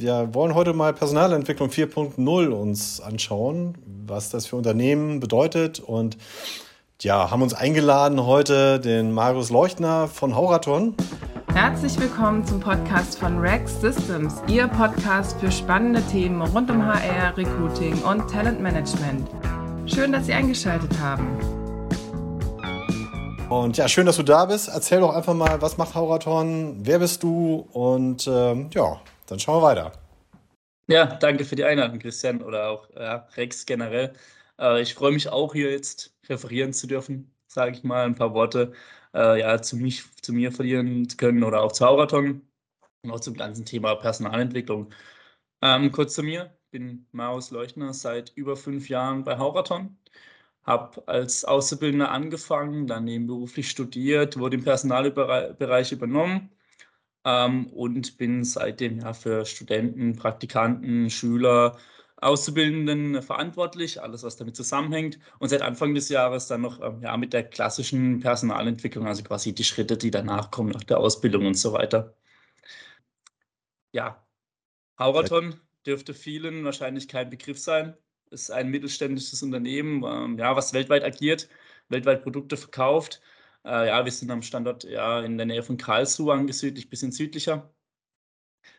wir wollen heute mal Personalentwicklung 4.0 uns anschauen, was das für Unternehmen bedeutet und ja, haben uns eingeladen heute den Marius Leuchtner von Hauraton. Herzlich willkommen zum Podcast von Rex Systems, Ihr Podcast für spannende Themen rund um HR, Recruiting und Talentmanagement. Schön, dass Sie eingeschaltet haben. Und ja, schön, dass du da bist. Erzähl doch einfach mal, was macht Hauraton, wer bist du und ähm, ja, dann schauen wir weiter. Ja, danke für die Einladung, Christian, oder auch ja, Rex generell. Äh, ich freue mich auch, hier jetzt referieren zu dürfen, sage ich mal, ein paar Worte äh, ja, zu, mich, zu mir verlieren zu können oder auch zu Hauraton und auch zum ganzen Thema Personalentwicklung. Ähm, kurz zu mir, ich bin Marius Leuchtner seit über fünf Jahren bei Hauraton habe als Auszubildender angefangen, dann nebenberuflich studiert, wurde im Personalbereich übernommen ähm, und bin seitdem ja für Studenten, Praktikanten, Schüler, Auszubildenden verantwortlich, alles was damit zusammenhängt. Und seit Anfang des Jahres dann noch ähm, ja, mit der klassischen Personalentwicklung, also quasi die Schritte, die danach kommen, nach der Ausbildung und so weiter. Ja, Hauraton dürfte vielen wahrscheinlich kein Begriff sein ist ein mittelständisches Unternehmen, ähm, ja, was weltweit agiert, weltweit Produkte verkauft. Äh, ja, wir sind am Standort ja, in der Nähe von Karlsruhe angesiedelt, ein bisschen südlicher.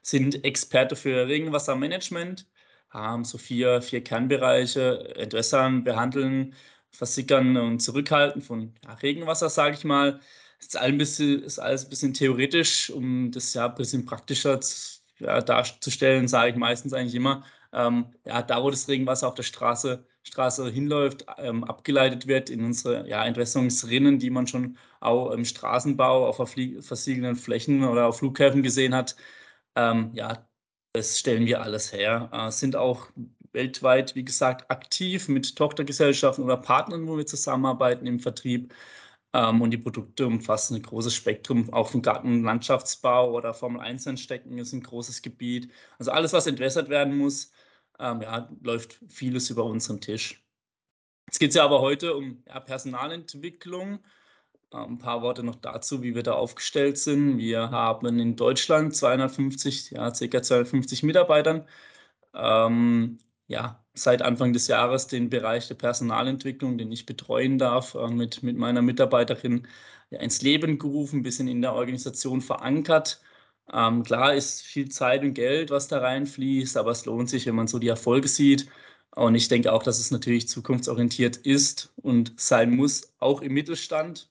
Sind Experte für Regenwassermanagement, haben so vier, vier Kernbereiche, Entwässern, Behandeln, Versickern und Zurückhalten von ja, Regenwasser, sage ich mal. Ist, ein bisschen, ist alles ein bisschen theoretisch, um das ja ein bisschen praktischer ja, darzustellen, sage ich meistens eigentlich immer ähm, ja, da wo das Regenwasser auf der Straße, Straße hinläuft, ähm, abgeleitet wird in unsere ja, Entwässerungsrinnen, die man schon auch im Straßenbau auf versiegelten Flächen oder auf Flughäfen gesehen hat. Ähm, ja, das stellen wir alles her. Äh, sind auch weltweit, wie gesagt, aktiv mit Tochtergesellschaften oder Partnern, wo wir zusammenarbeiten im Vertrieb. Ähm, und die Produkte umfassen ein großes Spektrum, auch vom Garten- und Landschaftsbau oder Formel 1 entstecken ist ein großes Gebiet. Also alles, was entwässert werden muss, ähm, ja, läuft vieles über unseren Tisch. Jetzt geht es ja aber heute um ja, Personalentwicklung. Ähm, ein paar Worte noch dazu, wie wir da aufgestellt sind. Wir haben in Deutschland 250, ja, ca. 250 Mitarbeitern. Ähm, ja, seit Anfang des Jahres den Bereich der Personalentwicklung, den ich betreuen darf, äh, mit, mit meiner Mitarbeiterin ja, ins Leben gerufen, ein bisschen in der Organisation verankert. Ähm, klar ist viel Zeit und Geld, was da reinfließt, aber es lohnt sich, wenn man so die Erfolge sieht. Und ich denke auch, dass es natürlich zukunftsorientiert ist und sein muss, auch im Mittelstand.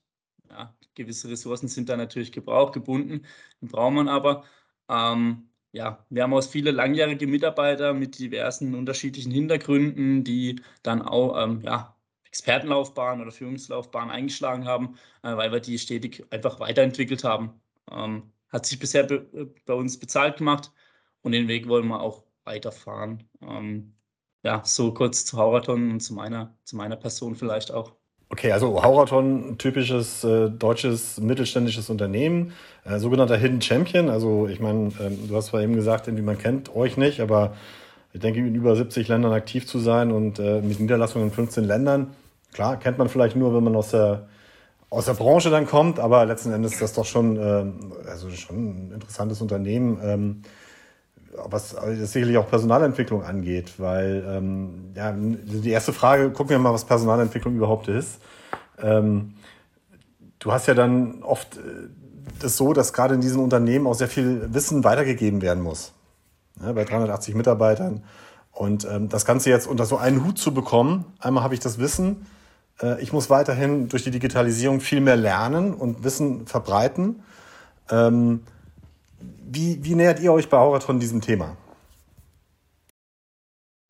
Ja, gewisse Ressourcen sind da natürlich gebraucht, gebunden, die braucht man aber. Ähm, ja, wir haben auch viele langjährige Mitarbeiter mit diversen unterschiedlichen Hintergründen, die dann auch ähm, ja, Expertenlaufbahn oder Führungslaufbahn eingeschlagen haben, äh, weil wir die stetig einfach weiterentwickelt haben. Ähm, hat sich bisher be äh, bei uns bezahlt gemacht und den Weg wollen wir auch weiterfahren. Ähm, ja, so kurz zu Hauraton und zu meiner, zu meiner Person vielleicht auch. Okay, also Hauraton, typisches äh, deutsches mittelständisches Unternehmen, äh, sogenannter Hidden Champion. Also ich meine, ähm, du hast zwar eben gesagt, irgendwie man kennt euch nicht, aber ich denke, in über 70 Ländern aktiv zu sein und äh, mit Niederlassungen in 15 Ländern, klar, kennt man vielleicht nur, wenn man aus der aus der Branche dann kommt, aber letzten Endes ist das doch schon, ähm, also schon ein interessantes Unternehmen. Ähm, was sicherlich auch Personalentwicklung angeht, weil ähm, ja, die erste Frage, gucken wir mal, was Personalentwicklung überhaupt ist. Ähm, du hast ja dann oft äh, das so, dass gerade in diesen Unternehmen auch sehr viel Wissen weitergegeben werden muss. Ja, bei 380 Mitarbeitern. Und ähm, das Ganze jetzt unter so einen Hut zu bekommen, einmal habe ich das Wissen, äh, ich muss weiterhin durch die Digitalisierung viel mehr lernen und Wissen verbreiten. Ähm, wie, wie nähert ihr euch bei Auraton diesem Thema?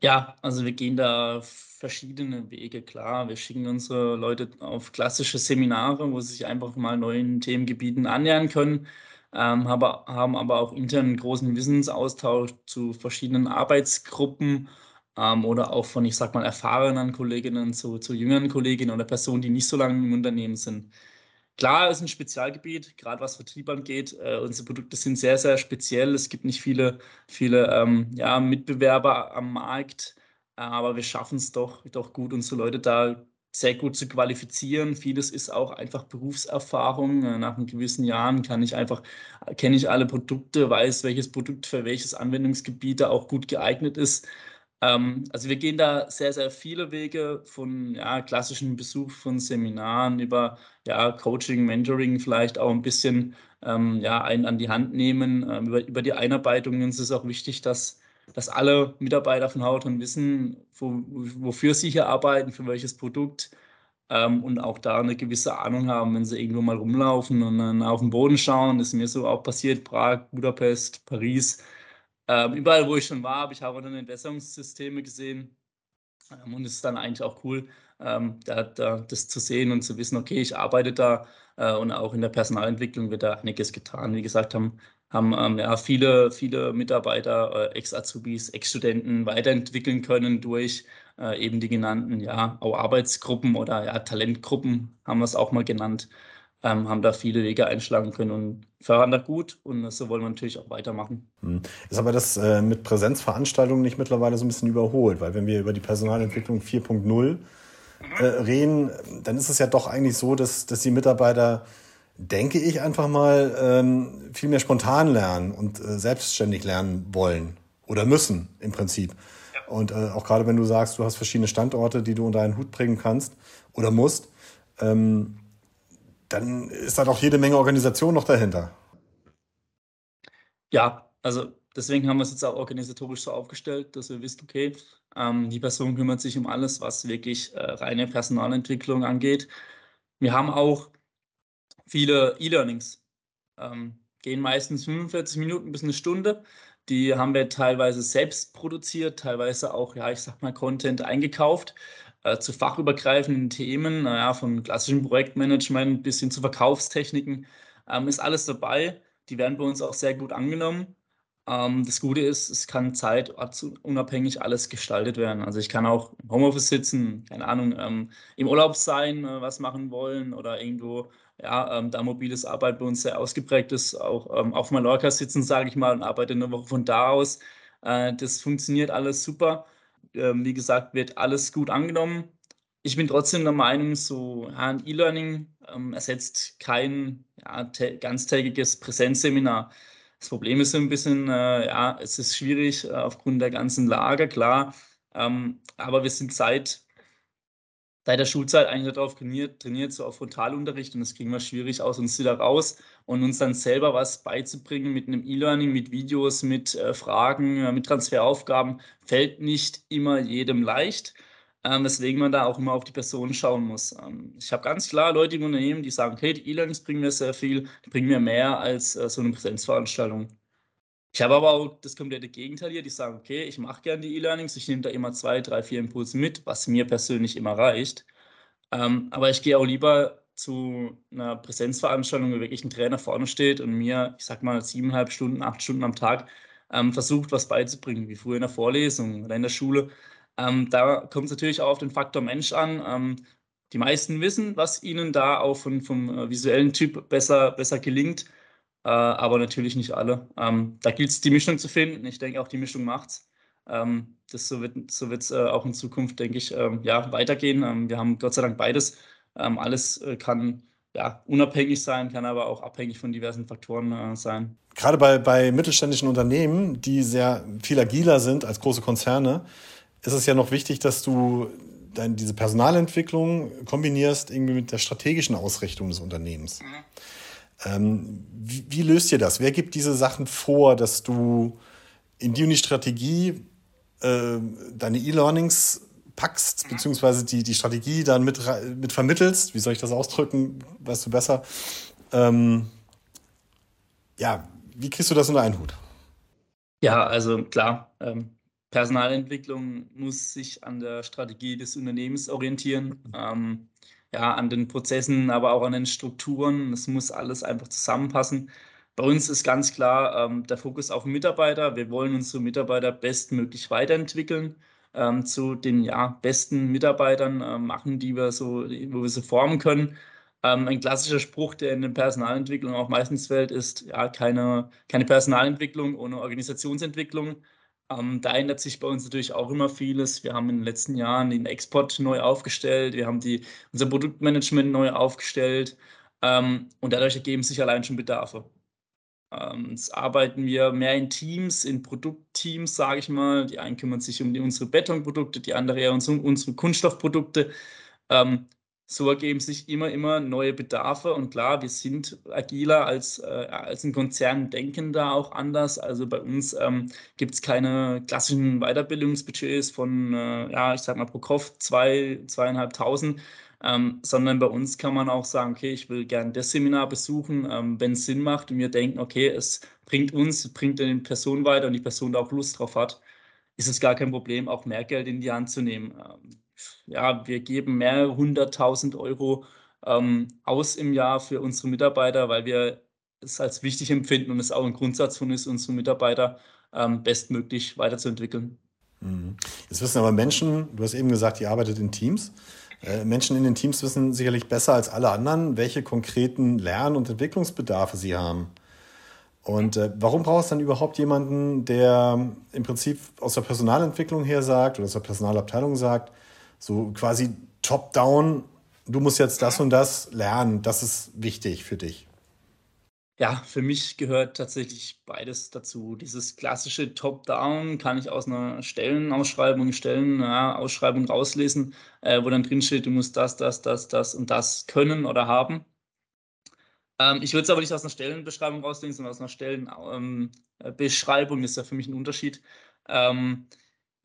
Ja, also wir gehen da verschiedene Wege, klar. Wir schicken unsere Leute auf klassische Seminare, wo sie sich einfach mal neuen Themengebieten annähern können, ähm, haben aber auch intern einen großen Wissensaustausch zu verschiedenen Arbeitsgruppen ähm, oder auch von, ich sag mal, erfahrenen Kolleginnen zu, zu jüngeren Kolleginnen oder Personen, die nicht so lange im Unternehmen sind. Klar, es ist ein Spezialgebiet, gerade was Vertrieb angeht. Äh, unsere Produkte sind sehr, sehr speziell. Es gibt nicht viele, viele ähm, ja, Mitbewerber am Markt, äh, aber wir schaffen es doch, doch gut, unsere Leute da sehr gut zu qualifizieren. Vieles ist auch einfach Berufserfahrung. Äh, nach gewissen Jahren kann ich einfach, kenne ich alle Produkte, weiß, welches Produkt für welches Anwendungsgebiet auch gut geeignet ist. Ähm, also wir gehen da sehr, sehr viele Wege von ja, klassischen Besuch von Seminaren über ja, Coaching, Mentoring, vielleicht auch ein bisschen ähm, ja, einen an die Hand nehmen. Ähm, über, über die Einarbeitungen ist es auch wichtig, dass dass alle Mitarbeiter von Hauton wissen, wo, wofür sie hier arbeiten, für welches Produkt ähm, und auch da eine gewisse Ahnung haben, wenn sie irgendwo mal rumlaufen und dann auf den Boden schauen. Das ist mir so auch passiert, Prag, Budapest, Paris. Ähm, überall, wo ich schon war, habe ich Hauton Entwässerungssysteme gesehen. Ähm, und es ist dann eigentlich auch cool, ähm, da, da, das zu sehen und zu wissen, okay, ich arbeite da äh, und auch in der Personalentwicklung wird da einiges getan. Wie gesagt, haben haben ähm, ja, viele, viele Mitarbeiter, äh, Ex-Azubis, Ex-Studenten weiterentwickeln können durch äh, eben die genannten ja, auch Arbeitsgruppen oder ja, Talentgruppen, haben wir es auch mal genannt, ähm, haben da viele Wege einschlagen können und fahren da gut und so wollen wir natürlich auch weitermachen. Hm. Ist aber das äh, mit Präsenzveranstaltungen nicht mittlerweile so ein bisschen überholt, weil wenn wir über die Personalentwicklung 4.0 äh, reden, dann ist es ja doch eigentlich so, dass, dass die Mitarbeiter denke ich, einfach mal ähm, viel mehr spontan lernen und äh, selbstständig lernen wollen oder müssen im Prinzip. Ja. Und äh, auch gerade wenn du sagst, du hast verschiedene Standorte, die du unter einen Hut bringen kannst oder musst, ähm, dann ist da doch jede Menge Organisation noch dahinter. Ja, also deswegen haben wir es jetzt auch organisatorisch so aufgestellt, dass wir wissen, okay, ähm, die Person kümmert sich um alles, was wirklich äh, reine Personalentwicklung angeht. Wir haben auch viele E-Learnings. Ähm, gehen meistens 45 Minuten bis eine Stunde. Die haben wir teilweise selbst produziert, teilweise auch, ja, ich sag mal, Content eingekauft äh, zu fachübergreifenden Themen, naja, von klassischem Projektmanagement bis hin zu Verkaufstechniken, ähm, ist alles dabei. Die werden bei uns auch sehr gut angenommen. Ähm, das Gute ist, es kann zeitunabhängig alles gestaltet werden. Also ich kann auch im Homeoffice sitzen, keine Ahnung, ähm, im Urlaub sein, äh, was machen wollen oder irgendwo ja, ähm, da mobiles Arbeit bei uns sehr ausgeprägt ist, auch ähm, auf Mallorca sitzen, sage ich mal, und arbeite eine Woche von da aus. Äh, das funktioniert alles super. Ähm, wie gesagt, wird alles gut angenommen. Ich bin trotzdem der Meinung, so ja, ein E-Learning ähm, ersetzt kein ja, ganztägiges Präsenzseminar. Das Problem ist so ein bisschen, äh, ja, es ist schwierig äh, aufgrund der ganzen Lage, klar. Ähm, aber wir sind seit seit der Schulzeit eigentlich darauf trainiert, trainiert, so auf Frontalunterricht und das kriegen wir schwierig aus uns wieder raus und uns dann selber was beizubringen mit einem E-Learning, mit Videos, mit äh, Fragen, mit Transferaufgaben, fällt nicht immer jedem leicht. Ähm, weswegen man da auch immer auf die Person schauen muss. Ähm, ich habe ganz klar Leute im Unternehmen, die sagen, hey, die E-Learnings bringen mir sehr viel, die bringen mir mehr als äh, so eine Präsenzveranstaltung. Ich habe aber auch das komplette Gegenteil hier, die sagen, okay, ich mache gerne die E-Learnings, ich nehme da immer zwei, drei, vier Impulse mit, was mir persönlich immer reicht. Ähm, aber ich gehe auch lieber zu einer Präsenzveranstaltung, wo wirklich ein Trainer vorne steht und mir, ich sag mal, siebeneinhalb Stunden, acht Stunden am Tag ähm, versucht, was beizubringen, wie früher in der Vorlesung oder in der Schule. Ähm, da kommt es natürlich auch auf den Faktor Mensch an. Ähm, die meisten wissen, was ihnen da auch von, vom äh, visuellen Typ besser, besser gelingt äh, aber natürlich nicht alle. Ähm, da gilt es, die Mischung zu finden. Ich denke, auch die Mischung macht's. Ähm, das so wird es so äh, auch in Zukunft, denke ich, ähm, ja, weitergehen. Ähm, wir haben Gott sei Dank beides. Ähm, alles äh, kann ja, unabhängig sein, kann aber auch abhängig von diversen Faktoren äh, sein. Gerade bei, bei mittelständischen Unternehmen, die sehr viel agiler sind als große Konzerne, ist es ja noch wichtig, dass du dann diese Personalentwicklung kombinierst irgendwie mit der strategischen Ausrichtung des Unternehmens. Mhm. Ähm, wie, wie, löst ihr das? Wer gibt diese Sachen vor, dass du in die und die Strategie äh, deine E-Learnings packst, beziehungsweise die, die Strategie dann mit, mit vermittelst? Wie soll ich das ausdrücken? Weißt du besser? Ähm, ja, wie kriegst du das unter einen Hut? Ja, also klar, ähm, Personalentwicklung muss sich an der Strategie des Unternehmens orientieren. Ähm, ja, an den Prozessen, aber auch an den Strukturen. Es muss alles einfach zusammenpassen. Bei uns ist ganz klar ähm, der Fokus auf Mitarbeiter. Wir wollen unsere Mitarbeiter bestmöglich weiterentwickeln, ähm, zu den ja, besten Mitarbeitern äh, machen, die wir so, wo wir sie formen können. Ähm, ein klassischer Spruch, der in der Personalentwicklung auch meistens fällt, ist ja keine, keine Personalentwicklung ohne Organisationsentwicklung. Ähm, da ändert sich bei uns natürlich auch immer vieles. Wir haben in den letzten Jahren den Export neu aufgestellt, wir haben die, unser Produktmanagement neu aufgestellt ähm, und dadurch ergeben sich allein schon Bedarfe. Ähm, jetzt arbeiten wir mehr in Teams, in Produktteams, sage ich mal. Die einen kümmern sich um die, unsere Betonprodukte, die andere eher um unsere Kunststoffprodukte. So ergeben sich immer, immer neue Bedarfe. Und klar, wir sind agiler als, äh, als ein Konzern, denken da auch anders. Also bei uns ähm, gibt es keine klassischen Weiterbildungsbudgets von, äh, ja, ich sag mal pro Kopf zwei, zweieinhalbtausend. Ähm, sondern bei uns kann man auch sagen, okay, ich will gerne das Seminar besuchen, ähm, wenn es Sinn macht und wir denken, okay, es bringt uns, bringt den Person weiter und die Person da auch Lust drauf hat, ist es gar kein Problem, auch mehr Geld in die Hand zu nehmen. Ähm, ja, wir geben mehrere hunderttausend Euro ähm, aus im Jahr für unsere Mitarbeiter, weil wir es als wichtig empfinden und es auch ein Grundsatz von ist, unsere Mitarbeiter ähm, bestmöglich weiterzuentwickeln. Mhm. Jetzt wissen aber Menschen, du hast eben gesagt, ihr arbeitet in Teams. Äh, Menschen in den Teams wissen sicherlich besser als alle anderen, welche konkreten Lern- und Entwicklungsbedarfe sie haben. Und äh, warum brauchst du dann überhaupt jemanden, der im Prinzip aus der Personalentwicklung her sagt oder aus der Personalabteilung sagt, so quasi top-down, du musst jetzt das und das lernen, das ist wichtig für dich. Ja, für mich gehört tatsächlich beides dazu. Dieses klassische Top-Down kann ich aus einer Stellenausschreibung, Stellenausschreibung rauslesen, äh, wo dann drin steht, du musst das, das, das, das und das können oder haben. Ähm, ich würde es aber nicht aus einer Stellenbeschreibung rauslesen, sondern aus einer Stellenbeschreibung. Ähm, das ist ja für mich ein Unterschied. Ähm,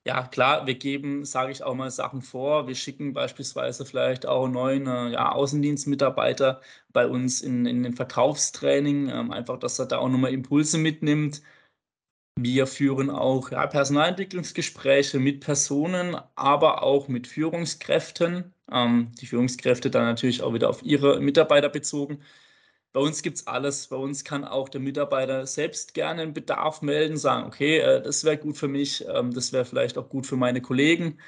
ja, klar, wir geben, sage ich auch mal, Sachen vor. Wir schicken beispielsweise vielleicht auch neuen äh, ja, Außendienstmitarbeiter bei uns in, in den Verkaufstraining, ähm, einfach, dass er da auch nochmal Impulse mitnimmt. Wir führen auch ja, Personalentwicklungsgespräche mit Personen, aber auch mit Führungskräften. Ähm, die Führungskräfte dann natürlich auch wieder auf ihre Mitarbeiter bezogen. Bei uns gibt es alles. Bei uns kann auch der Mitarbeiter selbst gerne einen Bedarf melden, sagen, okay, äh, das wäre gut für mich, ähm, das wäre vielleicht auch gut für meine Kollegen.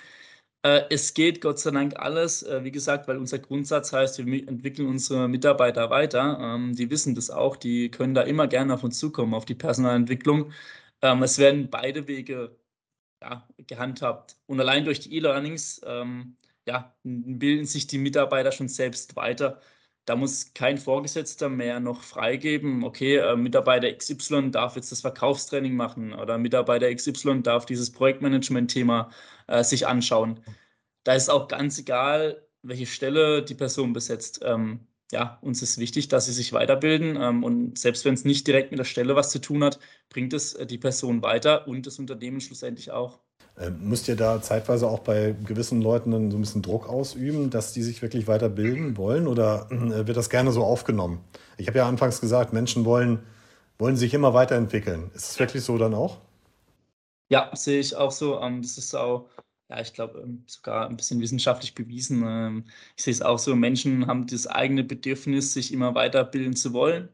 Äh, es geht Gott sei Dank alles, äh, wie gesagt, weil unser Grundsatz heißt, wir entwickeln unsere Mitarbeiter weiter. Ähm, die wissen das auch, die können da immer gerne auf uns zukommen, auf die Personalentwicklung. Ähm, es werden beide Wege ja, gehandhabt. Und allein durch die E-Learnings ähm, ja, bilden sich die Mitarbeiter schon selbst weiter. Da muss kein Vorgesetzter mehr noch freigeben, okay, äh, Mitarbeiter XY darf jetzt das Verkaufstraining machen oder Mitarbeiter XY darf dieses Projektmanagement-Thema äh, sich anschauen. Da ist auch ganz egal, welche Stelle die Person besetzt. Ähm, ja, uns ist wichtig, dass sie sich weiterbilden ähm, und selbst wenn es nicht direkt mit der Stelle was zu tun hat, bringt es äh, die Person weiter und das Unternehmen schlussendlich auch. Ähm, müsst ihr da zeitweise auch bei gewissen Leuten dann so ein bisschen Druck ausüben, dass die sich wirklich weiterbilden wollen oder äh, wird das gerne so aufgenommen? Ich habe ja anfangs gesagt, Menschen wollen, wollen sich immer weiterentwickeln. Ist es wirklich so dann auch? Ja, sehe ich auch so. Ähm, das ist auch, ja, ich glaube, ähm, sogar ein bisschen wissenschaftlich bewiesen. Ich sehe es auch so, Menschen haben das eigene Bedürfnis, sich immer weiterbilden zu wollen.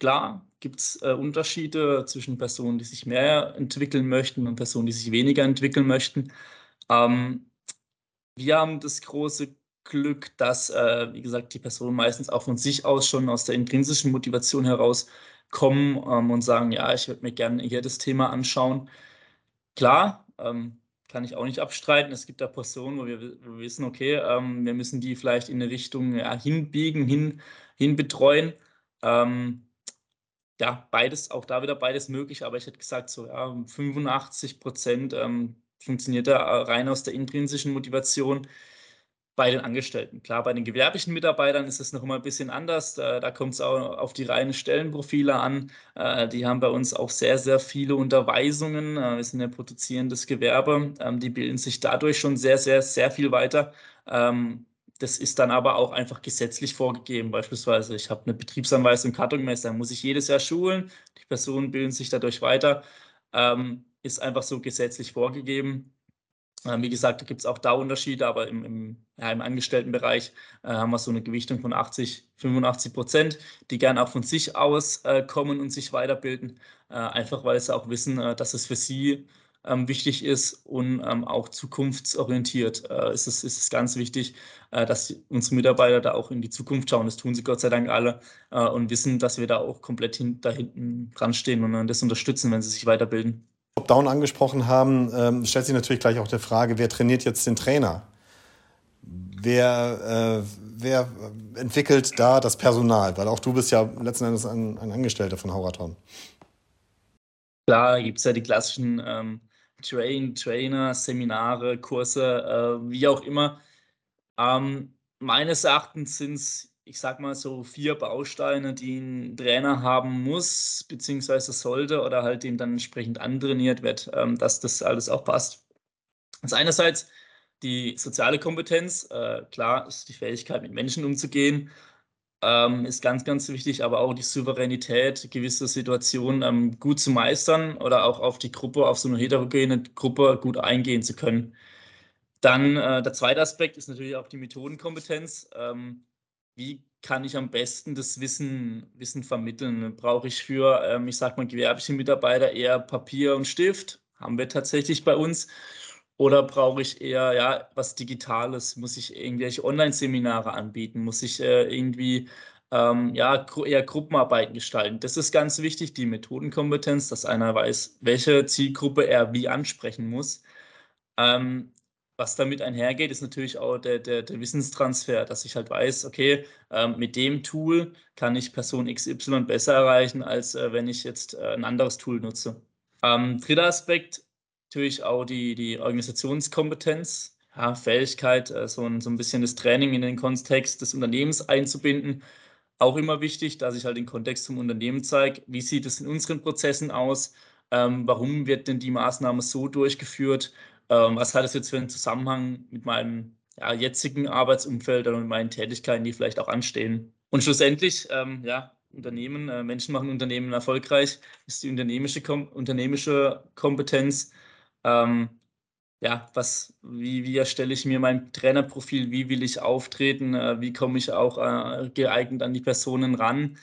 Klar, gibt es äh, Unterschiede zwischen Personen, die sich mehr entwickeln möchten und Personen, die sich weniger entwickeln möchten. Ähm, wir haben das große Glück, dass, äh, wie gesagt, die Personen meistens auch von sich aus schon aus der intrinsischen Motivation heraus kommen ähm, und sagen, ja, ich würde mir gerne hier das Thema anschauen. Klar, ähm, kann ich auch nicht abstreiten. Es gibt da Personen, wo wir, wo wir wissen, okay, ähm, wir müssen die vielleicht in eine Richtung ja, hinbiegen, hin, hin betreuen. Ähm, ja, beides, auch da wieder beides möglich, aber ich hätte gesagt, so ja, 85 Prozent ähm, funktioniert da äh, rein aus der intrinsischen Motivation bei den Angestellten. Klar, bei den gewerblichen Mitarbeitern ist es noch mal ein bisschen anders. Da, kommt es auch auf die reinen Stellenprofile an. Äh, die haben bei uns auch sehr, sehr viele Unterweisungen. Äh, wir sind ja produzierendes Gewerbe. Ähm, die bilden sich dadurch schon sehr, sehr, sehr viel weiter. Ähm, das ist dann aber auch einfach gesetzlich vorgegeben. Beispielsweise, ich habe eine Betriebsanweisung Kartonmesser, muss ich jedes Jahr schulen. Die Personen bilden sich dadurch weiter. Ähm, ist einfach so gesetzlich vorgegeben. Ähm, wie gesagt, da gibt es auch da Unterschiede, aber im, im, ja, im Angestelltenbereich äh, haben wir so eine Gewichtung von 80, 85 Prozent, die gern auch von sich aus äh, kommen und sich weiterbilden, äh, einfach weil sie auch wissen, äh, dass es für sie ähm, wichtig ist und ähm, auch zukunftsorientiert äh, ist, es, ist es ganz wichtig, äh, dass unsere Mitarbeiter da auch in die Zukunft schauen. Das tun sie Gott sei Dank alle und wissen, dass wir da auch komplett hin, da hinten dran stehen und das unterstützen, wenn sie sich weiterbilden. Top-Down angesprochen haben, ähm, stellt sich natürlich gleich auch die Frage, wer trainiert jetzt den Trainer? Wer, äh, wer entwickelt da das Personal? Weil auch du bist ja letzten Endes ein, ein Angestellter von Hauraton. Klar, gibt es ja die klassischen ähm, Train, Trainer, Seminare, Kurse, äh, wie auch immer. Ähm, meines Erachtens sind es, ich sag mal so, vier Bausteine, die ein Trainer haben muss, beziehungsweise sollte oder halt dem dann entsprechend antrainiert wird, ähm, dass das alles auch passt. Das einerseits die soziale Kompetenz, äh, klar ist die Fähigkeit, mit Menschen umzugehen, ähm, ist ganz, ganz wichtig, aber auch die Souveränität, gewisse Situationen ähm, gut zu meistern oder auch auf die Gruppe, auf so eine heterogene Gruppe gut eingehen zu können. Dann äh, der zweite Aspekt ist natürlich auch die Methodenkompetenz. Ähm, wie kann ich am besten das Wissen, Wissen vermitteln? Brauche ich für, ähm, ich sage mal, gewerbliche Mitarbeiter eher Papier und Stift? Haben wir tatsächlich bei uns. Oder brauche ich eher ja, was Digitales? Muss ich irgendwelche Online-Seminare anbieten? Muss ich äh, irgendwie ähm, ja, eher Gruppenarbeiten gestalten? Das ist ganz wichtig, die Methodenkompetenz, dass einer weiß, welche Zielgruppe er wie ansprechen muss. Ähm, was damit einhergeht, ist natürlich auch der, der, der Wissenstransfer, dass ich halt weiß, okay, ähm, mit dem Tool kann ich Person XY besser erreichen, als äh, wenn ich jetzt äh, ein anderes Tool nutze. Ähm, dritter Aspekt natürlich auch die, die Organisationskompetenz, ja, Fähigkeit, äh, so, ein, so ein bisschen das Training in den Kontext des Unternehmens einzubinden. Auch immer wichtig, dass ich halt den Kontext zum Unternehmen zeige. Wie sieht es in unseren Prozessen aus? Ähm, warum wird denn die Maßnahme so durchgeführt? Ähm, was hat es jetzt für einen Zusammenhang mit meinem ja, jetzigen Arbeitsumfeld oder mit meinen Tätigkeiten, die vielleicht auch anstehen? Und schlussendlich, ähm, ja, Unternehmen, äh, Menschen machen Unternehmen erfolgreich, ist die unternehmische, Kom unternehmische Kompetenz ähm, ja, was, wie, wie erstelle ich mir mein Trainerprofil, wie will ich auftreten, äh, wie komme ich auch äh, geeignet an die Personen ran.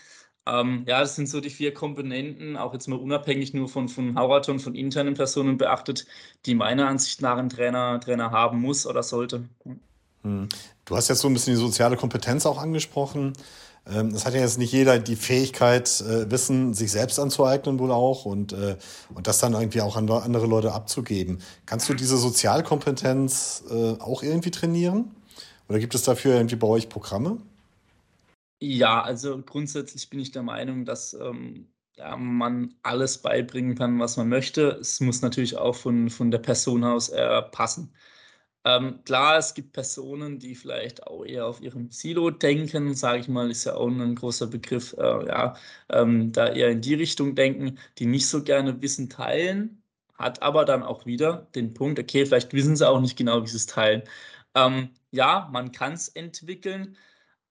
Ähm, ja, das sind so die vier Komponenten, auch jetzt mal unabhängig nur von, von Hauraton, von internen Personen beachtet, die meiner Ansicht nach ein Trainer, Trainer haben muss oder sollte. Hm. Du hast jetzt so ein bisschen die soziale Kompetenz auch angesprochen. Ähm, es hat ja jetzt nicht jeder die Fähigkeit, äh, Wissen sich selbst anzueignen wohl auch und, äh, und das dann irgendwie auch an andere Leute abzugeben. Kannst du diese Sozialkompetenz äh, auch irgendwie trainieren? Oder gibt es dafür irgendwie bei euch Programme? Ja, also grundsätzlich bin ich der Meinung, dass ähm, ja, man alles beibringen kann, was man möchte. Es muss natürlich auch von, von der Person aus äh, passen. Ähm, klar, es gibt Personen, die vielleicht auch eher auf ihrem Silo denken, sage ich mal, ist ja auch ein großer Begriff, äh, ja, ähm, da eher in die Richtung denken, die nicht so gerne Wissen teilen, hat aber dann auch wieder den Punkt, okay, vielleicht wissen sie auch nicht genau, wie sie es teilen. Ähm, ja, man kann es entwickeln,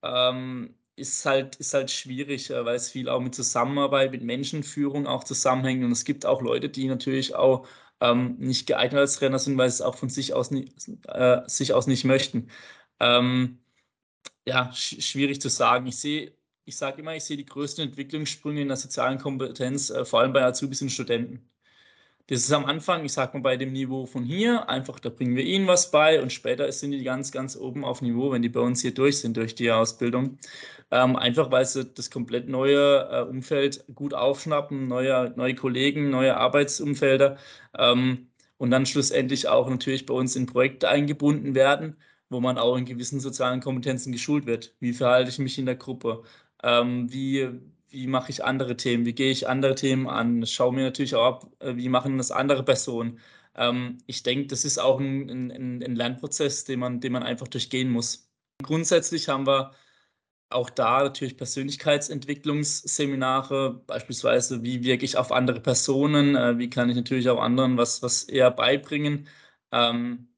ähm, ist halt, ist halt schwierig, äh, weil es viel auch mit Zusammenarbeit, mit Menschenführung auch zusammenhängt und es gibt auch Leute, die natürlich auch ähm, nicht geeignet als Trainer sind, weil sie es auch von sich aus, nie, äh, sich aus nicht möchten. Ähm, ja, sch schwierig zu sagen. Ich sehe, ich sage immer, ich sehe die größten Entwicklungssprünge in der sozialen Kompetenz, äh, vor allem bei Azubis und Studenten. Das ist am Anfang, ich sage mal, bei dem Niveau von hier, einfach, da bringen wir ihnen was bei und später sind die ganz, ganz oben auf Niveau, wenn die bei uns hier durch sind, durch die Ausbildung. Ähm, einfach, weil sie das komplett neue äh, Umfeld gut aufschnappen, neue, neue Kollegen, neue Arbeitsumfelder ähm, und dann schlussendlich auch natürlich bei uns in Projekte eingebunden werden, wo man auch in gewissen sozialen Kompetenzen geschult wird. Wie verhalte ich mich in der Gruppe? Ähm, wie wie mache ich andere Themen, wie gehe ich andere Themen an, schaue mir natürlich auch ab, äh, wie machen das andere Personen. Ähm, ich denke, das ist auch ein, ein, ein, Lernprozess, den man, den man einfach durchgehen muss. Grundsätzlich haben wir auch da natürlich Persönlichkeitsentwicklungsseminare, beispielsweise, wie wirke ich auf andere Personen, äh, wie kann ich natürlich auch anderen was, was eher beibringen. Ähm,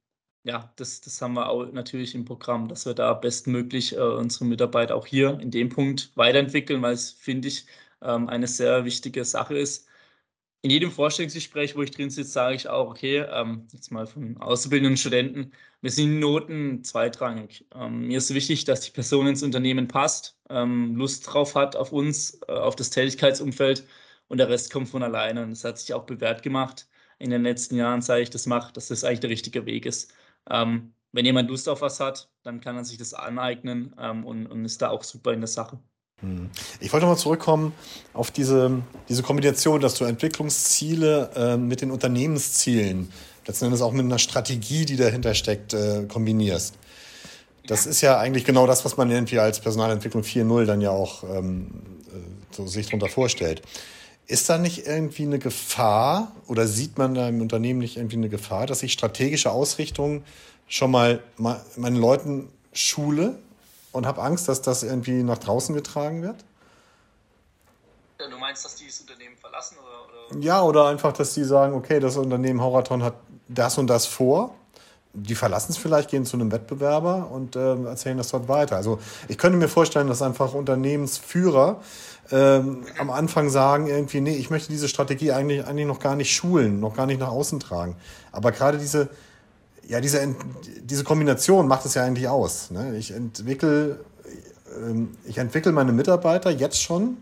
ja, das, das haben wir auch natürlich im Programm, dass wir da bestmöglich äh, unsere Mitarbeiter auch hier in dem Punkt weiterentwickeln, weil es, finde ich, ähm, eine sehr wichtige Sache ist. In jedem Vorstellungsgespräch, wo ich drin sitze, sage ich auch, okay, ähm, jetzt mal von auszubildenden Studenten, wir sind Noten zweitrangig. Ähm, mir ist wichtig, dass die Person ins Unternehmen passt, ähm, Lust drauf hat auf uns, äh, auf das Tätigkeitsumfeld und der Rest kommt von alleine. Und das hat sich auch bewährt gemacht in den letzten Jahren, sage ich, das macht, dass das eigentlich der richtige Weg ist. Ähm, wenn jemand Lust auf was hat, dann kann er sich das aneignen ähm, und, und ist da auch super in der Sache. Hm. Ich wollte mal zurückkommen auf diese, diese Kombination, dass du Entwicklungsziele äh, mit den Unternehmenszielen, letzten Endes auch mit einer Strategie, die dahinter steckt, äh, kombinierst. Das ist ja eigentlich genau das, was man irgendwie als Personalentwicklung 4.0 dann ja auch ähm, äh, so sich darunter vorstellt. Ist da nicht irgendwie eine Gefahr oder sieht man da im Unternehmen nicht irgendwie eine Gefahr, dass ich strategische Ausrichtungen schon mal meinen Leuten schule und habe Angst, dass das irgendwie nach draußen getragen wird? Du meinst, dass die das Unternehmen verlassen? Oder, oder? Ja, oder einfach, dass die sagen, okay, das Unternehmen Horaton hat das und das vor. Die verlassen es vielleicht, gehen zu einem Wettbewerber und äh, erzählen das dort weiter. Also ich könnte mir vorstellen, dass einfach Unternehmensführer ähm, am Anfang sagen irgendwie, nee, ich möchte diese Strategie eigentlich, eigentlich noch gar nicht schulen, noch gar nicht nach außen tragen. Aber gerade diese, ja, diese, diese Kombination macht es ja eigentlich aus. Ne? Ich entwickle ähm, ich entwickle meine Mitarbeiter jetzt schon mhm.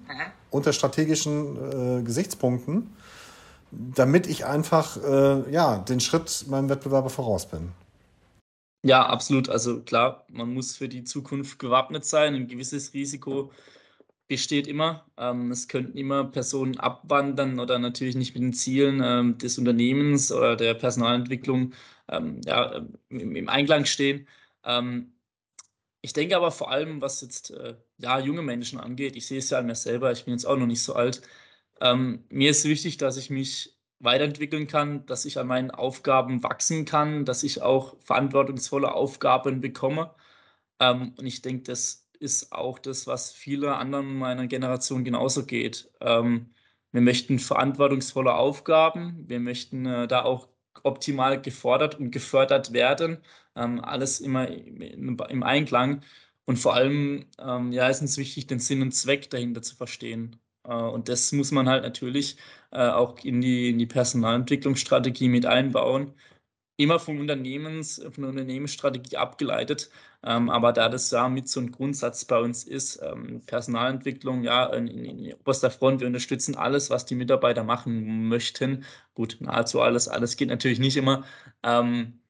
unter strategischen äh, Gesichtspunkten, damit ich einfach äh, ja, den Schritt meinem Wettbewerber voraus bin. Ja, absolut. Also klar, man muss für die Zukunft gewappnet sein. Ein gewisses Risiko besteht immer. Ähm, es könnten immer Personen abwandern oder natürlich nicht mit den Zielen ähm, des Unternehmens oder der Personalentwicklung ähm, ja, im, im, Einklang stehen. Ähm, ich denke aber vor allem, was jetzt äh, ja, junge Menschen angeht, ich sehe es ja an mir selber, ich bin jetzt auch noch nicht so alt. Ähm, mir ist wichtig, dass ich mich weiterentwickeln kann, dass ich an meinen Aufgaben wachsen kann, dass ich auch verantwortungsvolle Aufgaben bekomme. Ähm, und ich denke, das ist auch das, was viele anderen meiner Generation genauso geht. Ähm, wir möchten verantwortungsvolle Aufgaben, wir möchten äh, da auch optimal gefordert und gefördert werden. Ähm, alles immer im, Einklang. Und vor allem ähm, ja, ist uns wichtig, den Sinn und Zweck dahinter zu verstehen. Äh, und das muss man halt natürlich äh, auch in die, in die Personalentwicklungsstrategie mit einbauen immer vom Unternehmens, von der Unternehmensstrategie abgeleitet. Ähm, aber da das ja mit so ein Grundsatz bei uns ist, ähm, Personalentwicklung, ja, in, in, oberster Front, wir unterstützen alles, was die Mitarbeiter machen möchten. Gut, nahezu alles, alles geht natürlich nicht immer. Ähm,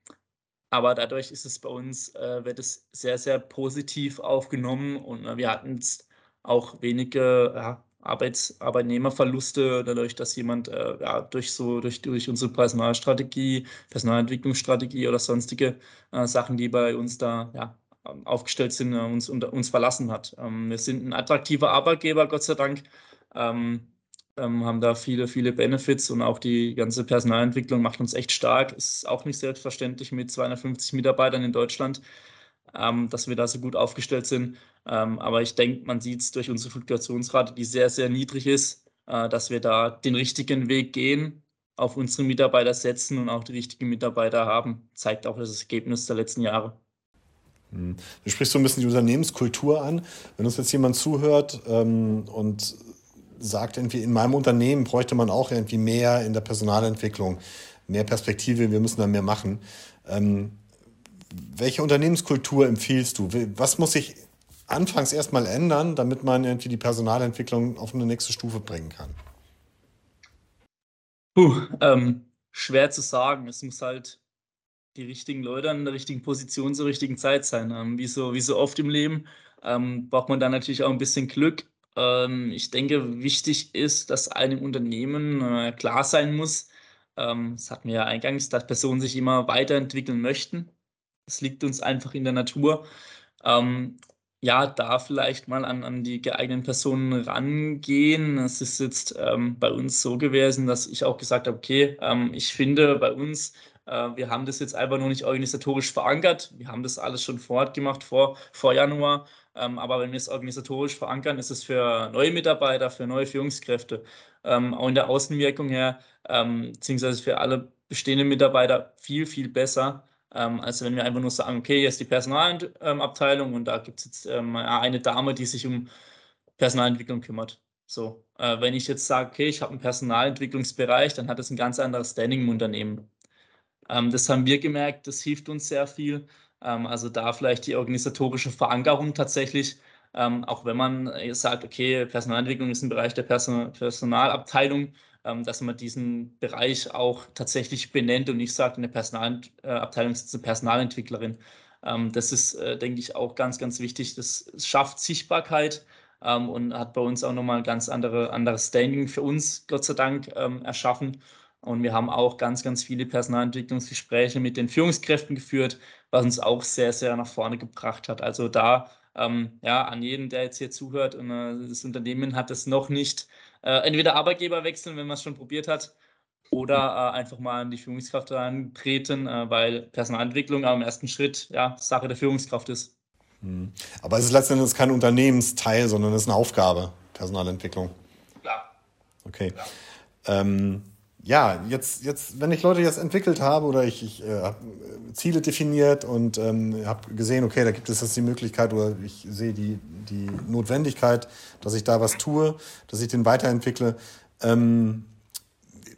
aber dadurch ist es bei uns, äh, wird es sehr, sehr positiv aufgenommen und wir hatten auch wenige ja, Arbeits Arbeitnehmerverluste dadurch, dass jemand äh, ja, durch so durch, durch unsere Personalstrategie, Personalentwicklungsstrategie oder sonstige äh, Sachen, die bei uns da ja, aufgestellt sind, äh, uns, uns verlassen hat. Ähm, wir sind ein attraktiver Arbeitgeber, Gott sei Dank. Ähm, ähm, haben da viele, viele Benefits und auch die ganze Personalentwicklung macht uns echt stark. Ist auch nicht selbstverständlich mit 250 Mitarbeitern in Deutschland ähm, dass wir da so gut aufgestellt sind. Ähm, aber ich denke, man sieht es durch unsere Fluktuationsrate, die sehr, sehr niedrig ist, äh, dass wir da den richtigen Weg gehen, auf unsere Mitarbeiter setzen und auch die richtigen Mitarbeiter haben. Zeigt auch das Ergebnis der letzten Jahre. Hm. Du sprichst so ein bisschen die Unternehmenskultur an. Wenn uns jetzt jemand zuhört ähm, und sagt, irgendwie in meinem Unternehmen bräuchte man auch irgendwie mehr in der Personalentwicklung, mehr Perspektive, wir müssen da mehr machen. Ähm, welche Unternehmenskultur empfiehlst du? Was muss sich anfangs erstmal ändern, damit man irgendwie die Personalentwicklung auf eine nächste Stufe bringen kann? Puh, ähm, schwer zu sagen. Es muss halt die richtigen Leute an der richtigen Position zur richtigen Zeit sein. Ähm, wie, so, wie so oft im Leben ähm, braucht man da natürlich auch ein bisschen Glück. Ähm, ich denke, wichtig ist, dass einem Unternehmen äh, klar sein muss, ähm, das hatten wir ja eingangs, dass Personen sich immer weiterentwickeln möchten es liegt uns einfach in der Natur. Ähm, ja, da vielleicht mal an, an die geeigneten Personen rangehen. Es ist jetzt ähm, bei uns so gewesen, dass ich auch gesagt habe, okay, ähm, ich finde bei uns, äh, wir haben das jetzt einfach noch nicht organisatorisch verankert. Wir haben das alles schon vor Ort gemacht, vor, vor Januar. Ähm, aber wenn wir es organisatorisch verankern, ist es für neue Mitarbeiter, für neue Führungskräfte, ähm, auch in der Außenwirkung her, ähm, beziehungsweise für alle bestehenden Mitarbeiter viel, viel besser ähm, als wenn wir einfach nur sagen, okay, hier ist die Personalabteilung und da gibt es jetzt ähm, eine Dame, die sich um Personalentwicklung kümmert. So, äh, wenn ich jetzt sage, okay, ich habe einen Personalentwicklungsbereich, dann hat das ein ganz anderes Standing im Unternehmen. Ähm, das haben wir gemerkt, das hilft uns sehr viel. Ähm, also da vielleicht die organisatorische Verankerung tatsächlich, ähm, auch wenn man sagt, okay, Personalentwicklung ist ein Bereich der Person Personalabteilung, dass man diesen Bereich auch tatsächlich benennt und nicht sagt, eine Personalabteilung ist eine Personalentwicklerin. Ähm, das ist, äh, denke ich, auch ganz, ganz wichtig. Das schafft Sichtbarkeit ähm, und hat bei uns auch nochmal ein ganz andere, anderes Standing für uns, Gott sei Dank, ähm, erschaffen. Und wir haben auch ganz, ganz viele Personalentwicklungsgespräche mit den Führungskräften geführt, was uns auch sehr, sehr nach vorne gebracht hat. Also da ähm, ja, an jeden, der jetzt hier zuhört und äh, das Unternehmen hat es noch nicht, äh, entweder Arbeitgeber wechseln, wenn man es schon probiert hat, oder äh, einfach mal an die Führungskraft herantreten, äh, weil Personalentwicklung im ersten Schritt ja Sache der Führungskraft ist. Hm. Aber es ist letztendlich kein Unternehmensteil, sondern es ist eine Aufgabe, Personalentwicklung. Klar. Okay. Klar. Ähm, ja, jetzt, jetzt, wenn ich Leute jetzt entwickelt habe oder ich, ich äh, habe äh, Ziele definiert und ähm, habe gesehen, okay, da gibt es jetzt die Möglichkeit oder ich sehe die, die Notwendigkeit, dass ich da was tue, dass ich den weiterentwickle. Ähm,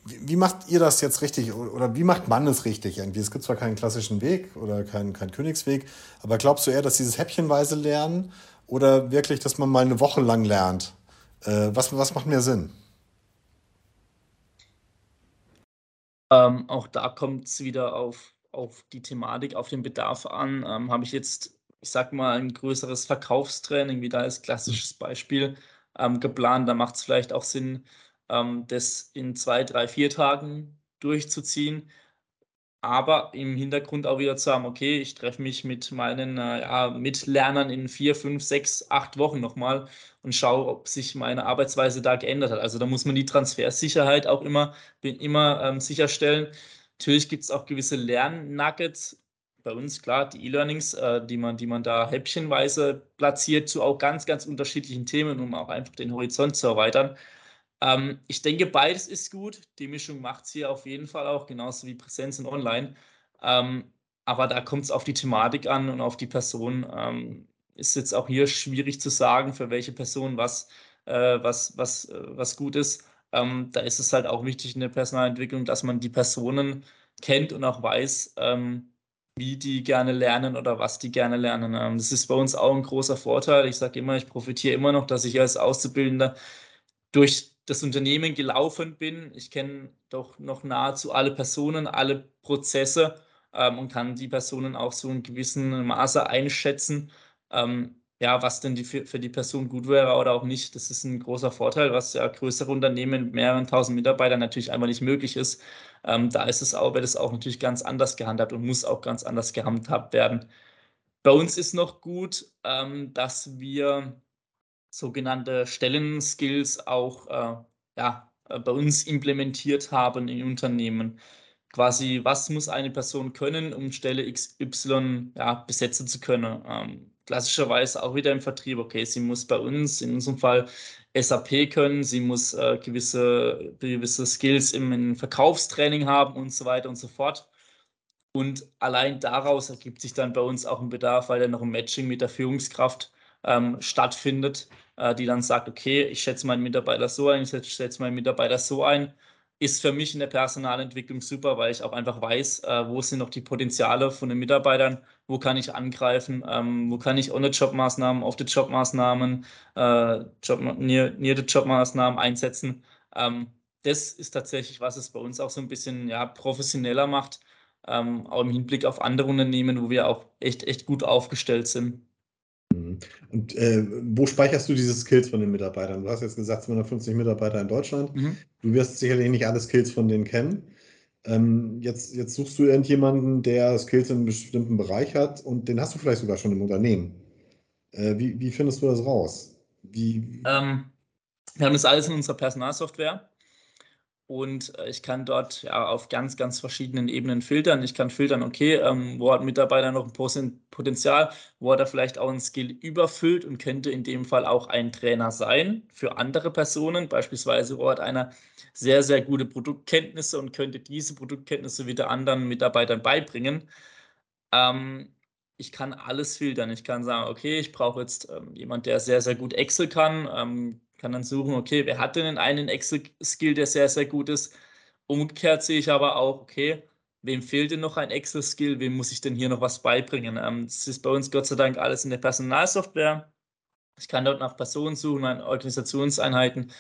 wie, macht ihr das jetzt richtig oder wie macht man es richtig irgendwie? Es gibt zwar keinen klassischen Weg oder keinen, keinen Königsweg, aber glaubst du eher, dass dieses häppchenweise Lernen oder wirklich, dass man mal eine Woche lang lernt? Äh, was, was macht mehr Sinn? Ähm, auch da kommt es wieder auf, auf die Thematik, auf den Bedarf an. Ähm, Habe ich jetzt, ich sag mal, ein größeres Verkaufstraining, wie da als klassisches Beispiel, ähm, geplant, da macht es vielleicht auch Sinn, ähm, das in zwei, drei, vier Tagen durchzuziehen aber im Hintergrund auch wieder zu haben, okay, ich treffe mich mit meinen äh, ja, Mitlernern in vier, fünf, sechs, acht Wochen nochmal und schaue, ob sich meine Arbeitsweise da geändert hat. Also da muss man die Transfersicherheit auch immer, immer ähm, sicherstellen. Natürlich gibt es auch gewisse Lernnuggets. Bei uns, klar, die E-Learnings, äh, die, man, die man da häppchenweise platziert zu auch ganz, ganz unterschiedlichen Themen, um auch einfach den Horizont zu erweitern. Ähm, ich denke, beides ist gut. Die Mischung macht es hier auf jeden Fall auch, genauso wie Präsenz und Online. Ähm, aber da kommt es auf die Thematik an und auf die Person. Ähm, ist jetzt auch hier schwierig zu sagen, für welche Person was, äh, was, was, äh, was gut ist. Ähm, da ist es halt auch wichtig in der Personalentwicklung, dass man die Personen kennt und auch weiß, ähm, wie die gerne lernen oder was die gerne lernen. Ähm, das ist bei uns auch ein großer Vorteil. Ich sage immer, ich profitiere immer noch, dass ich als Auszubildender durch das Unternehmen gelaufen bin. Ich kenne doch noch nahezu alle Personen, alle Prozesse ähm, und kann die Personen auch so in gewissem Maße einschätzen, ähm, ja, was denn die für, für, die Person gut wäre oder auch nicht. Das ist ein großer Vorteil, was ja größere Unternehmen mit mehreren tausend Mitarbeitern natürlich einfach nicht möglich ist. Ähm, da ist es auch, wird es auch natürlich ganz anders gehandhabt und muss auch ganz anders gehandhabt werden. Bei uns ist noch gut, ähm, dass wir sogenannte Stellenskills auch äh, ja, äh, bei uns implementiert haben in Unternehmen. Quasi, was muss eine Person können, um Stelle XY ja, besetzen zu können? Ähm, klassischerweise auch wieder im Vertrieb, okay, sie muss bei uns, in unserem Fall SAP können, sie muss äh, gewisse, gewisse Skills im, im Verkaufstraining haben und so weiter und so fort. Und allein daraus ergibt sich dann bei uns auch ein Bedarf, weil dann noch ein Matching mit der Führungskraft ähm, stattfindet, äh, die dann sagt, okay, ich schätze meinen Mitarbeiter so ein, ich schätze meinen Mitarbeiter so ein, ist für mich in der Personalentwicklung super, weil ich auch einfach weiß, äh, wo sind noch die Potenziale von den Mitarbeitern, wo kann ich angreifen, ähm, wo kann ich ohne Jobmaßnahmen, auf die Jobmaßnahmen, äh, Job, near, near the Jobmaßnahmen einsetzen. Ähm, das ist tatsächlich, was es bei uns auch so ein bisschen ja, professioneller macht, ähm, auch im Hinblick auf andere Unternehmen, wo wir auch echt, echt gut aufgestellt sind. Und äh, wo speicherst du diese Skills von den Mitarbeitern? Du hast jetzt gesagt, 250 Mitarbeiter in Deutschland. Mhm. Du wirst sicherlich nicht alle Skills von denen kennen. Ähm, jetzt, jetzt suchst du irgendjemanden, der Skills in einem bestimmten Bereich hat und den hast du vielleicht sogar schon im Unternehmen. Äh, wie, wie findest du das raus? Wie, ähm, wir haben das alles in unserer Personalsoftware. Und äh, ich kann dort ja auf ganz, ganz verschiedenen Ebenen filtern. Ich kann filtern, okay, ähm, wo hat ein Mitarbeiter noch ein Potenzial, wo hat er vielleicht auch ein Skill überfüllt und könnte in dem Fall auch ein Trainer sein für andere Personen. Beispielsweise, wo hat einer sehr, sehr gute Produktkenntnisse und könnte diese Produktkenntnisse wieder anderen Mitarbeitern beibringen. Ähm, ich kann alles filtern. Ich kann sagen, okay, ich brauche jetzt ähm, jemand, der sehr, sehr gut Excel kann ähm, kann dann suchen, okay, wer hat denn einen Excel-Skill, der sehr, sehr gut ist? Umgekehrt sehe ich aber auch, okay, wem fehlt denn noch ein Excel-Skill? Wem muss ich denn hier noch was beibringen? Ähm, das ist bei uns Gott sei Dank alles in der Personalsoftware. Ich kann dort nach Personen suchen, nach Organisationseinheiten,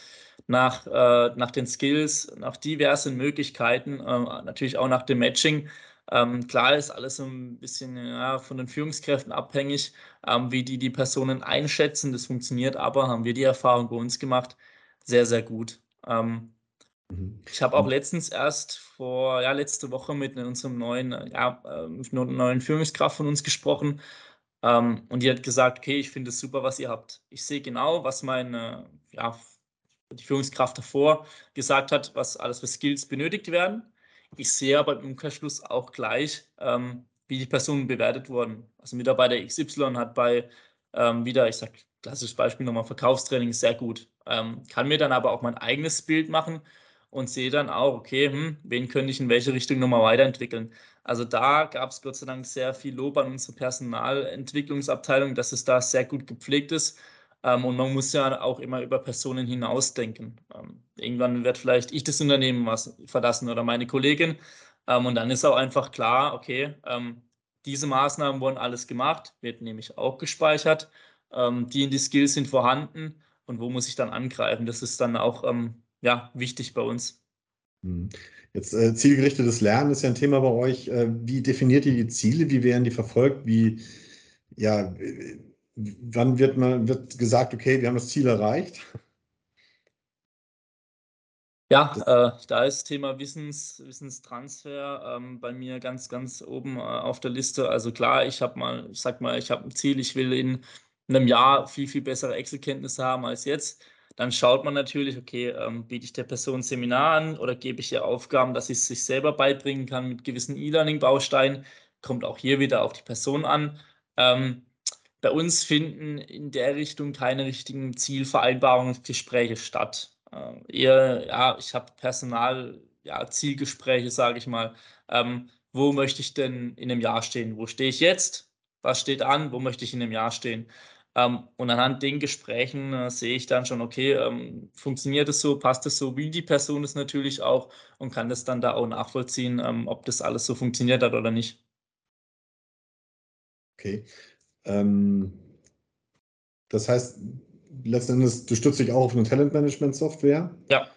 nach, äh, nach den Skills, nach diversen Möglichkeiten, äh, natürlich auch nach dem Matching. Ähm, klar ist alles ein bisschen ja, von den Führungskräften abhängig, ähm, wie die die Personen einschätzen. Das funktioniert aber, haben wir die Erfahrung bei uns gemacht, sehr, sehr gut. Ähm, mhm. Ich habe auch letztens erst vor, ja, letzte Woche mit unserem neuen, ja, mit einer neuen Führungskraft von uns gesprochen. Ähm, und die hat gesagt, okay, ich finde es super, was ihr habt. Ich sehe genau, was meine, ja, die Führungskraft davor gesagt hat, was alles für Skills benötigt werden. Ich sehe aber im Umkehrschluss auch gleich, ähm, wie die Personen bewertet wurden. Also Mitarbeiter XY hat bei ähm, wieder, ich sage klassisches Beispiel nochmal Verkaufstraining, sehr gut. Ähm, kann mir dann aber auch mein eigenes Bild machen und sehe dann auch, okay, hm, wen könnte ich in welche Richtung nochmal weiterentwickeln. Also da gab es Gott sei Dank sehr viel Lob an unsere Personalentwicklungsabteilung, dass es da sehr gut gepflegt ist. Ähm, und man muss ja auch immer über Personen hinausdenken. Ähm, irgendwann wird vielleicht ich das Unternehmen was verlassen oder meine Kollegin. Ähm, und dann ist auch einfach klar, okay, ähm, diese Maßnahmen wurden alles gemacht, wird nämlich auch gespeichert. Ähm, die in die Skills sind vorhanden und wo muss ich dann angreifen? Das ist dann auch ähm, ja, wichtig bei uns. Hm. Jetzt äh, zielgerichtetes Lernen ist ja ein Thema bei euch. Äh, wie definiert ihr die Ziele? Wie werden die verfolgt? Wie, ja, wann wird man wird gesagt, okay, wir haben das Ziel erreicht? Ja, äh, da ist Thema Wissens, Wissenstransfer ähm, bei mir ganz, ganz oben äh, auf der Liste. Also klar, ich habe mal, ich sag mal, ich habe ein Ziel, ich will in einem Jahr viel, viel bessere Excel-Kenntnisse haben als jetzt. Dann schaut man natürlich, okay, ähm, biete ich der Person ein Seminar an oder gebe ich ihr Aufgaben, dass sie es sich selber beibringen kann mit gewissen E-Learning-Bausteinen. Kommt auch hier wieder auf die Person an. Ähm, bei uns finden in der Richtung keine richtigen Zielvereinbarungsgespräche statt. Äh, eher, ja, ich habe Personal, ja, Zielgespräche, sage ich mal. Ähm, wo möchte ich denn in einem Jahr stehen? Wo stehe ich jetzt? Was steht an? Wo möchte ich in einem Jahr stehen? Ähm, und anhand den Gesprächen äh, sehe ich dann schon, okay, ähm, funktioniert es so, passt es so, wie die Person es natürlich auch und kann das dann da auch nachvollziehen, ähm, ob das alles so funktioniert hat oder nicht. Okay. Ähm, das heißt, letzten Endes, du stützt dich auch auf eine Talentmanagement-Software, ja.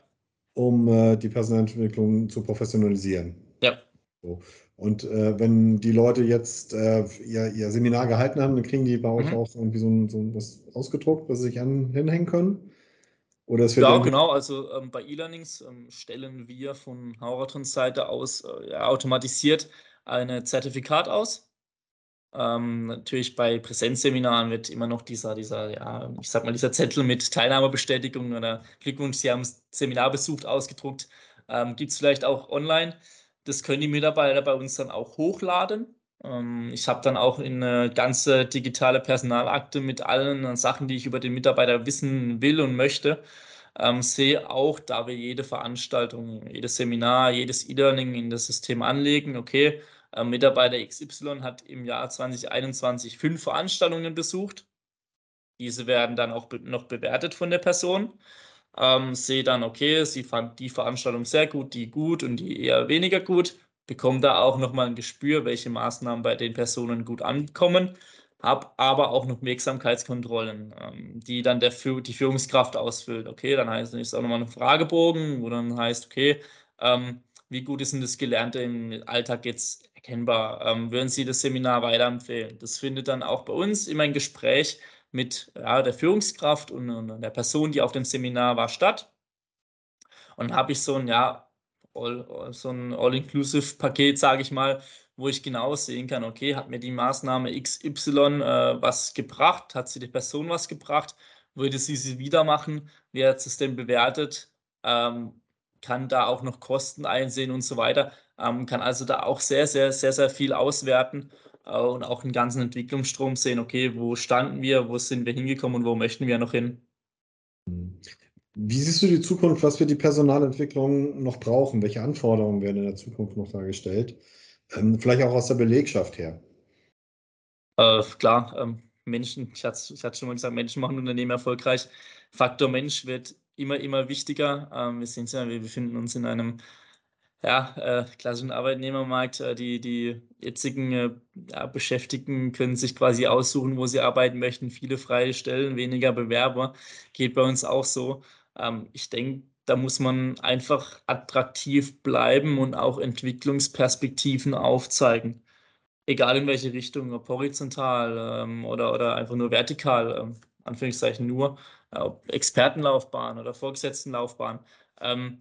um äh, die Personalentwicklung zu professionalisieren. Ja. So. Und äh, wenn die Leute jetzt äh, ihr, ihr, Seminar gehalten haben, dann kriegen die bei euch mhm. auch irgendwie so, ein, so was ausgedruckt, was sie sich an, hinhängen können? Oder es wird ja, genau. Also ähm, bei E-Learnings ähm, stellen wir von Hauratons Seite aus äh, automatisiert ein Zertifikat aus. Ähm, natürlich bei Präsenzseminaren wird immer noch dieser, dieser, ja, ich sag mal, dieser Zettel mit Teilnahmebestätigung oder Glückwunsch, Sie haben das Seminar besucht, ausgedruckt. Ähm, Gibt es vielleicht auch online. Das können die Mitarbeiter bei uns dann auch hochladen. Ähm, ich habe dann auch eine ganze digitale Personalakte mit allen Sachen, die ich über den Mitarbeiter wissen will und möchte. Ähm, sehe auch, da wir jede Veranstaltung, jedes Seminar, jedes E-Learning in das System anlegen, okay, äh, Mitarbeiter XY hat im Jahr 2021 fünf Veranstaltungen besucht. Diese werden dann auch be noch bewertet von der Person. Ähm, sehe dann, okay, sie fand die Veranstaltung sehr gut, die gut und die eher weniger gut. Bekomme da auch nochmal ein Gespür, welche Maßnahmen bei den Personen gut ankommen. Habe aber auch noch Wirksamkeitskontrollen, ähm, die dann der, die Führungskraft ausfüllt. Okay, dann heißt es auch nochmal ein Fragebogen, wo dann heißt, okay, ähm, wie gut ist denn das Gelernte im Alltag jetzt erkennbar? Ähm, würden Sie das Seminar weiterempfehlen? Das findet dann auch bei uns immer ein Gespräch mit ja, der Führungskraft und, und, der Person, die auf dem Seminar war, statt. Und dann habe ich so ein, ja, all, so ein All-Inclusive-Paket, sage ich mal, wo ich genau sehen kann, okay, hat mir die Maßnahme XY äh, was gebracht? Hat sie die Person was gebracht? Würde sie sie wieder machen? Wie hat es denn bewertet? Ähm, kann da auch noch Kosten einsehen und so weiter, ähm, kann also da auch sehr, sehr, sehr, sehr viel auswerten äh, und auch einen ganzen Entwicklungsstrom sehen, okay, wo standen wir, wo sind wir hingekommen und wo möchten wir noch hin. Wie siehst du die Zukunft, was wir die Personalentwicklung noch brauchen? Welche Anforderungen werden in der Zukunft noch dargestellt? Ähm, vielleicht auch aus der Belegschaft her. Äh, klar, ähm, Menschen, ich hatte, ich hatte schon mal gesagt, Menschen machen Unternehmen erfolgreich. Faktor Mensch wird immer, immer wichtiger. Ähm, wir sehen es ja, wir befinden uns in einem ja, äh, klassischen Arbeitnehmermarkt. Äh, die, die jetzigen äh, ja, Beschäftigten können sich quasi aussuchen, wo sie arbeiten möchten. Viele freie Stellen, weniger Bewerber. Geht bei uns auch so. Ähm, ich denke, da muss man einfach attraktiv bleiben und auch Entwicklungsperspektiven aufzeigen. Egal in welche Richtung, ob horizontal ähm, oder, oder einfach nur vertikal, ähm, Anführungszeichen nur, äh, ob Expertenlaufbahn oder Vorgesetztenlaufbahn. Ähm,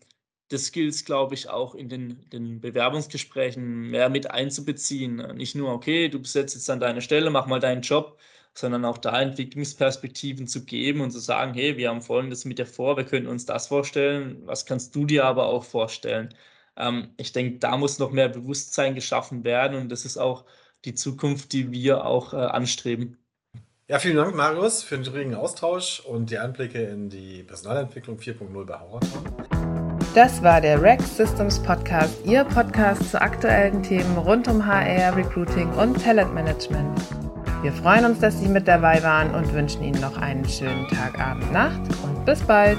das Skills, glaube ich, auch in den, den, Bewerbungsgesprächen mehr mit einzubeziehen. Nicht nur, okay, du besetzt jetzt an deine Stelle, mach mal deinen Job, sondern auch da Entwicklungsperspektiven zu geben und zu sagen, hey, wir haben Folgendes mit dir vor, wir können uns das vorstellen, was kannst du dir aber auch vorstellen? Ähm, ich denke, da muss noch mehr Bewusstsein geschaffen werden und das ist auch die Zukunft, die wir auch äh, anstreben. Ja, vielen Dank, Marius, für den regen Austausch und die Einblicke in die Personalentwicklung 4.0 bei Hauerton. Das war der Rex Systems Podcast, Ihr Podcast zu aktuellen Themen rund um HR, Recruiting und Talentmanagement. Wir freuen uns, dass Sie mit dabei waren und wünschen Ihnen noch einen schönen Tag, Abend, Nacht und bis bald.